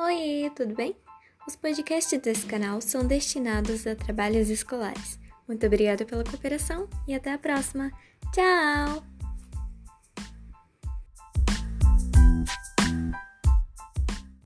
Oi, tudo bem? Os podcasts desse canal são destinados a trabalhos escolares. Muito obrigada pela cooperação e até a próxima. Tchau!